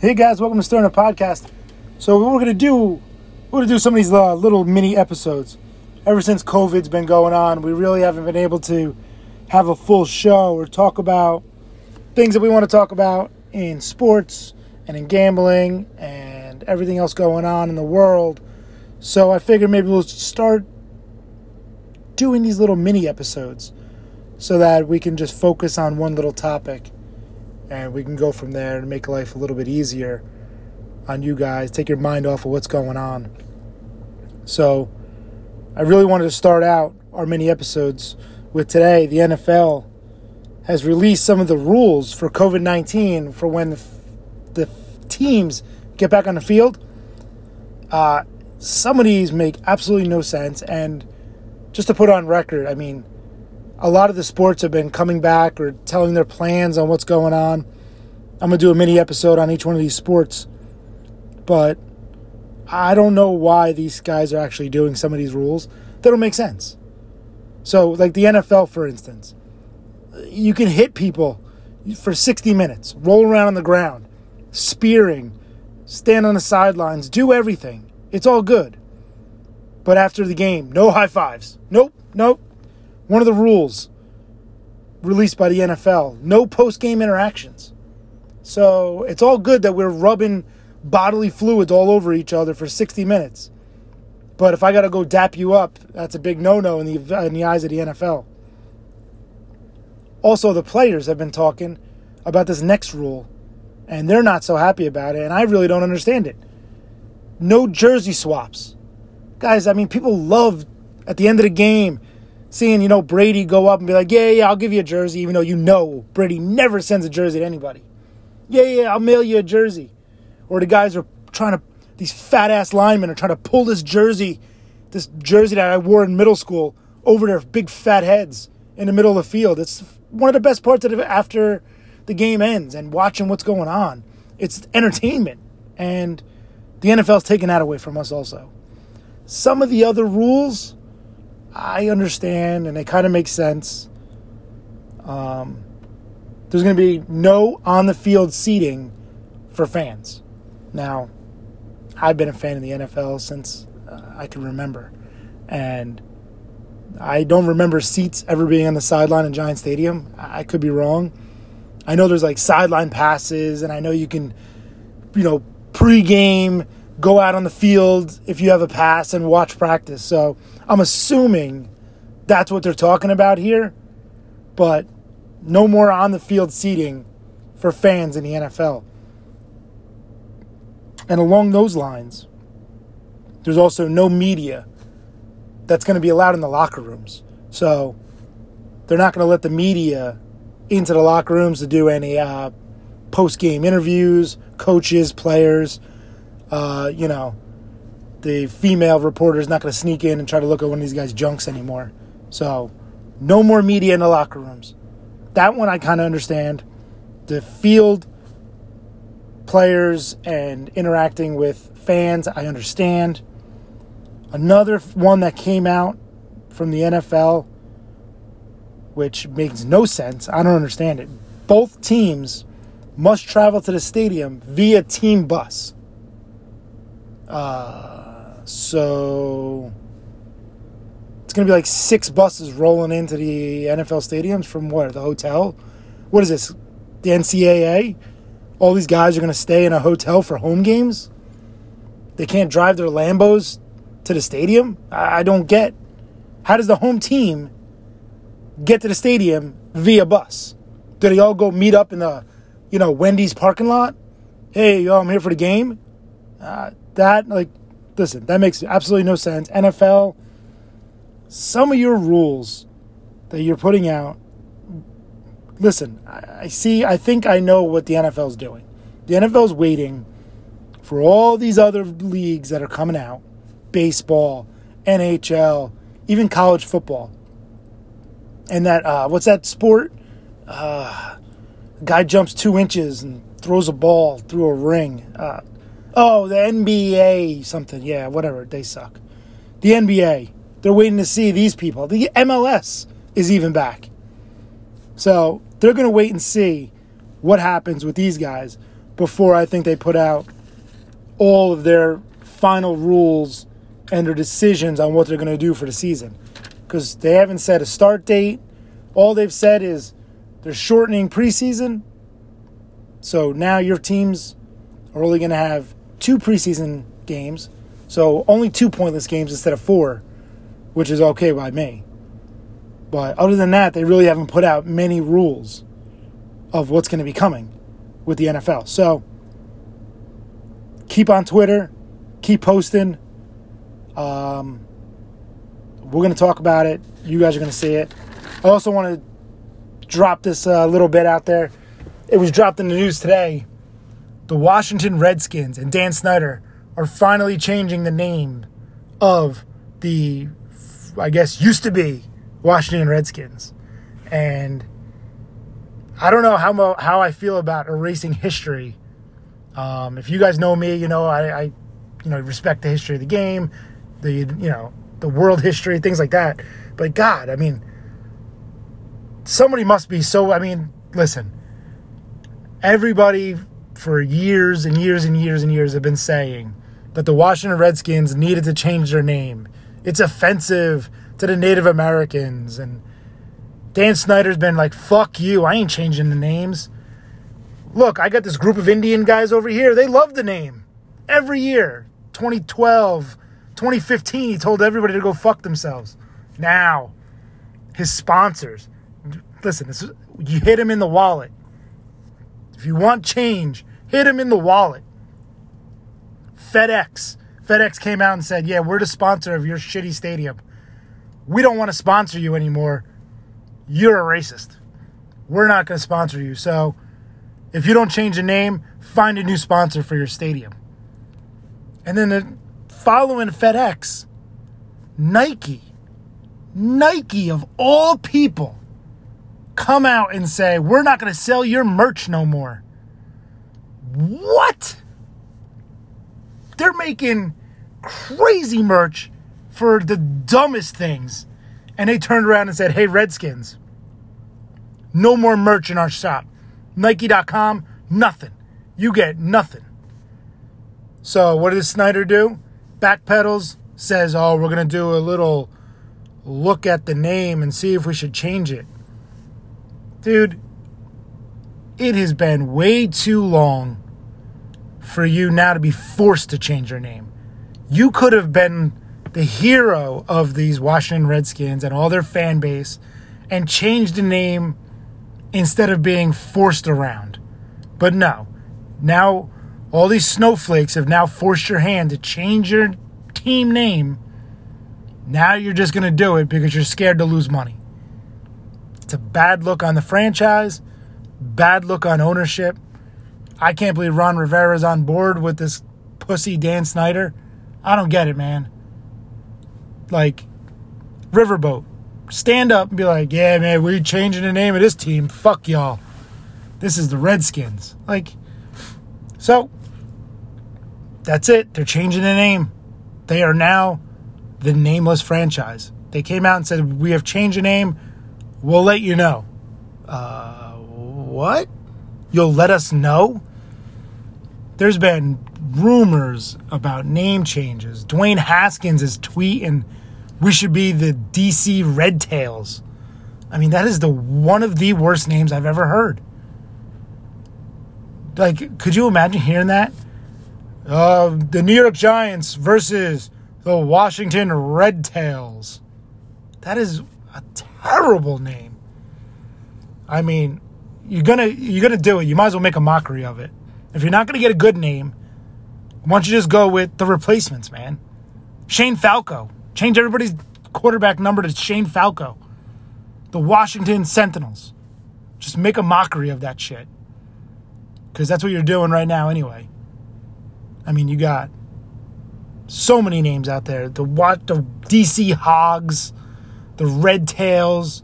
Hey guys, welcome to Sterner Podcast. So what we're gonna do, we're gonna do some of these uh, little mini episodes. Ever since COVID's been going on, we really haven't been able to have a full show or talk about things that we want to talk about in sports and in gambling and everything else going on in the world. So I figured maybe we'll start doing these little mini episodes so that we can just focus on one little topic and we can go from there and make life a little bit easier on you guys, take your mind off of what's going on. So, I really wanted to start out our mini episodes with today. The NFL has released some of the rules for COVID 19 for when the, the teams get back on the field. Uh, some of these make absolutely no sense. And just to put on record, I mean, a lot of the sports have been coming back or telling their plans on what's going on. I'm going to do a mini episode on each one of these sports. But I don't know why these guys are actually doing some of these rules. that don't make sense. So, like the NFL, for instance, you can hit people for 60 minutes, roll around on the ground, spearing, stand on the sidelines, do everything. It's all good. But after the game, no high fives. Nope, nope, one of the rules released by the NFL no post game interactions. So it's all good that we're rubbing bodily fluids all over each other for 60 minutes. But if I got to go dap you up, that's a big no no in the, in the eyes of the NFL. Also, the players have been talking about this next rule, and they're not so happy about it, and I really don't understand it. No jersey swaps. Guys, I mean, people love at the end of the game seeing, you know, Brady go up and be like, yeah, yeah, I'll give you a jersey, even though you know Brady never sends a jersey to anybody. Yeah, yeah, I'll mail you a jersey. Or the guys are trying to, these fat ass linemen are trying to pull this jersey, this jersey that I wore in middle school, over their big fat heads in the middle of the field. It's one of the best parts of it after the game ends and watching what's going on. It's entertainment. And the NFL's taking that away from us also. Some of the other rules, I understand and it kind of makes sense. Um, there's going to be no on the field seating for fans. Now, I've been a fan of the NFL since uh, I can remember. And I don't remember seats ever being on the sideline in Giant Stadium. I could be wrong. I know there's like sideline passes, and I know you can, you know, pregame go out on the field if you have a pass and watch practice. So I'm assuming that's what they're talking about here. But no more on the field seating for fans in the NFL. And along those lines, there's also no media that's going to be allowed in the locker rooms. So they're not going to let the media into the locker rooms to do any uh, post game interviews, coaches, players uh, you know, the female reporter is not going to sneak in and try to look at one of these guys' junks anymore. So, no more media in the locker rooms. That one I kind of understand. The field players and interacting with fans, I understand. Another one that came out from the NFL, which makes no sense. I don't understand it. Both teams must travel to the stadium via team bus. Uh, so it's going to be like six buses rolling into the NFL stadiums from where? The hotel? What is this? The NCAA? All these guys are going to stay in a hotel for home games? They can't drive their Lambos to the stadium? I, I don't get. How does the home team get to the stadium via bus? Do they all go meet up in the, you know, Wendy's parking lot? Hey, yo, I'm here for the game. Uh, that like listen, that makes absolutely no sense. NFL, some of your rules that you're putting out. Listen, I, see. I think I know what the NFL is doing. The NFL is waiting for all these other leagues that are coming out, baseball, NHL, even college football, and that uh, what's that sport? Uh, guy jumps two inches and throws a ball through a ring. Uh, Oh, the NBA something. Yeah, whatever. They suck. The NBA. They're waiting to see these people. The MLS is even back. So they're going to wait and see what happens with these guys before I think they put out all of their final rules and their decisions on what they're going to do for the season. Because they haven't set a start date. All they've said is they're shortening preseason. So now your teams are only going to have two preseason games. So only two pointless games instead of four, which is okay by me. But other than that, they really haven't put out many rules of what's going to be coming with the NFL. So keep on Twitter, keep posting. Um, we're going to talk about it. You guys are going to see it. I also want to drop this uh, little bit out there. It was dropped in the news today. The Washington Redskins and Dan Snyder are finally changing the name of the, I guess, used to be Washington Redskins. And I don't know how, how I feel about erasing history. Um, if you guys know me, you know I, I, you know, respect the history of the game, the you know the world history, things like that. But God, I mean, somebody must be so. I mean, listen, everybody for years and years and years and years have been saying that the Washington Redskins needed to change their name. It's offensive to the Native Americans. And Dan Snyder's been like, fuck you, I ain't changing the names. Look, I got this group of Indian guys over here. They love the name. Every year, 2012, 2015, he told everybody to go fuck themselves. Now, his sponsors, listen, is, you hit him in the wallet. If you want change, hit him in the wallet. FedEx. FedEx came out and said, Yeah, we're the sponsor of your shitty stadium. We don't want to sponsor you anymore. You're a racist. We're not going to sponsor you. So if you don't change the name, find a new sponsor for your stadium. And then the, following FedEx, Nike, Nike of all people, come out and say, We're not going to sell your merch no more. What? They're making crazy merch for the dumbest things. And they turned around and said, Hey, Redskins, no more merch in our shop. Nike.com, nothing. You get nothing. So, what does Snyder do? Backpedals, says, Oh, we're going to do a little look at the name and see if we should change it. Dude, it has been way too long for you now to be forced to change your name. You could have been the hero of these Washington Redskins and all their fan base and changed the name instead of being forced around. But no, now all these snowflakes have now forced your hand to change your team name. Now you're just going to do it because you're scared to lose money. It's a bad look on the franchise, bad look on ownership. I can't believe Ron Rivera's on board with this pussy Dan Snyder. I don't get it, man. Like, Riverboat, stand up and be like, yeah, man, we're changing the name of this team. Fuck y'all. This is the Redskins. Like, so that's it. They're changing the name. They are now the nameless franchise. They came out and said, we have changed the name We'll let you know. Uh, what? You'll let us know? There's been rumors about name changes. Dwayne Haskins is tweeting we should be the DC Red Tails. I mean, that is the one of the worst names I've ever heard. Like, could you imagine hearing that? Uh, the New York Giants versus the Washington Red Tails. That is a terrible name. I mean, you're gonna you're gonna do it. You might as well make a mockery of it. If you're not gonna get a good name, why don't you just go with the replacements, man? Shane Falco. Change everybody's quarterback number to Shane Falco. The Washington Sentinels. Just make a mockery of that shit. Because that's what you're doing right now, anyway. I mean, you got so many names out there. The what the DC Hogs the Red Tails,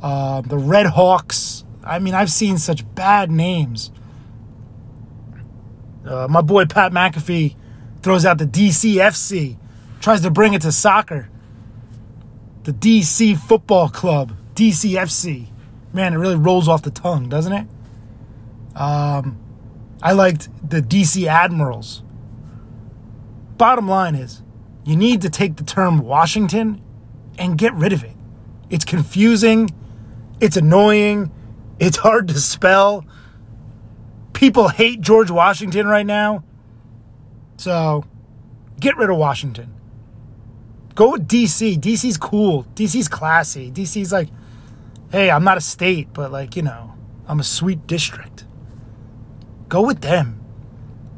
uh, the Red Hawks. I mean, I've seen such bad names. Uh, my boy Pat McAfee throws out the DCFC, tries to bring it to soccer. The DC Football Club, DCFC. Man, it really rolls off the tongue, doesn't it? Um, I liked the DC Admirals. Bottom line is, you need to take the term Washington and get rid of it. It's confusing, it's annoying, it's hard to spell. People hate George Washington right now. So, get rid of Washington. Go with DC. DC's cool. DC's classy. DC's like, hey, I'm not a state, but like, you know, I'm a sweet district. Go with them.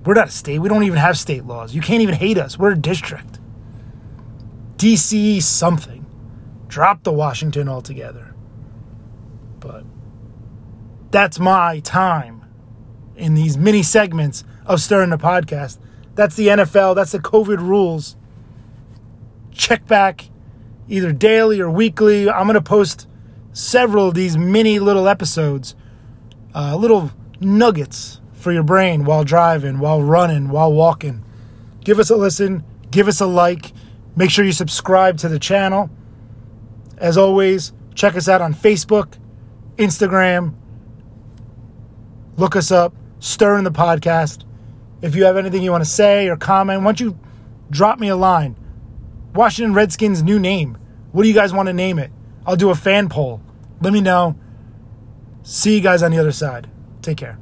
We're not a state. We don't even have state laws. You can't even hate us. We're a district. DC something. Drop the Washington altogether. But that's my time in these mini segments of Stirring the Podcast. That's the NFL. That's the COVID rules. Check back either daily or weekly. I'm going to post several of these mini little episodes, uh, little nuggets for your brain while driving, while running, while walking. Give us a listen, give us a like, make sure you subscribe to the channel. As always, check us out on Facebook, Instagram. Look us up, Stir in the Podcast. If you have anything you want to say or comment, why don't you drop me a line? Washington Redskins' new name. What do you guys want to name it? I'll do a fan poll. Let me know. See you guys on the other side. Take care.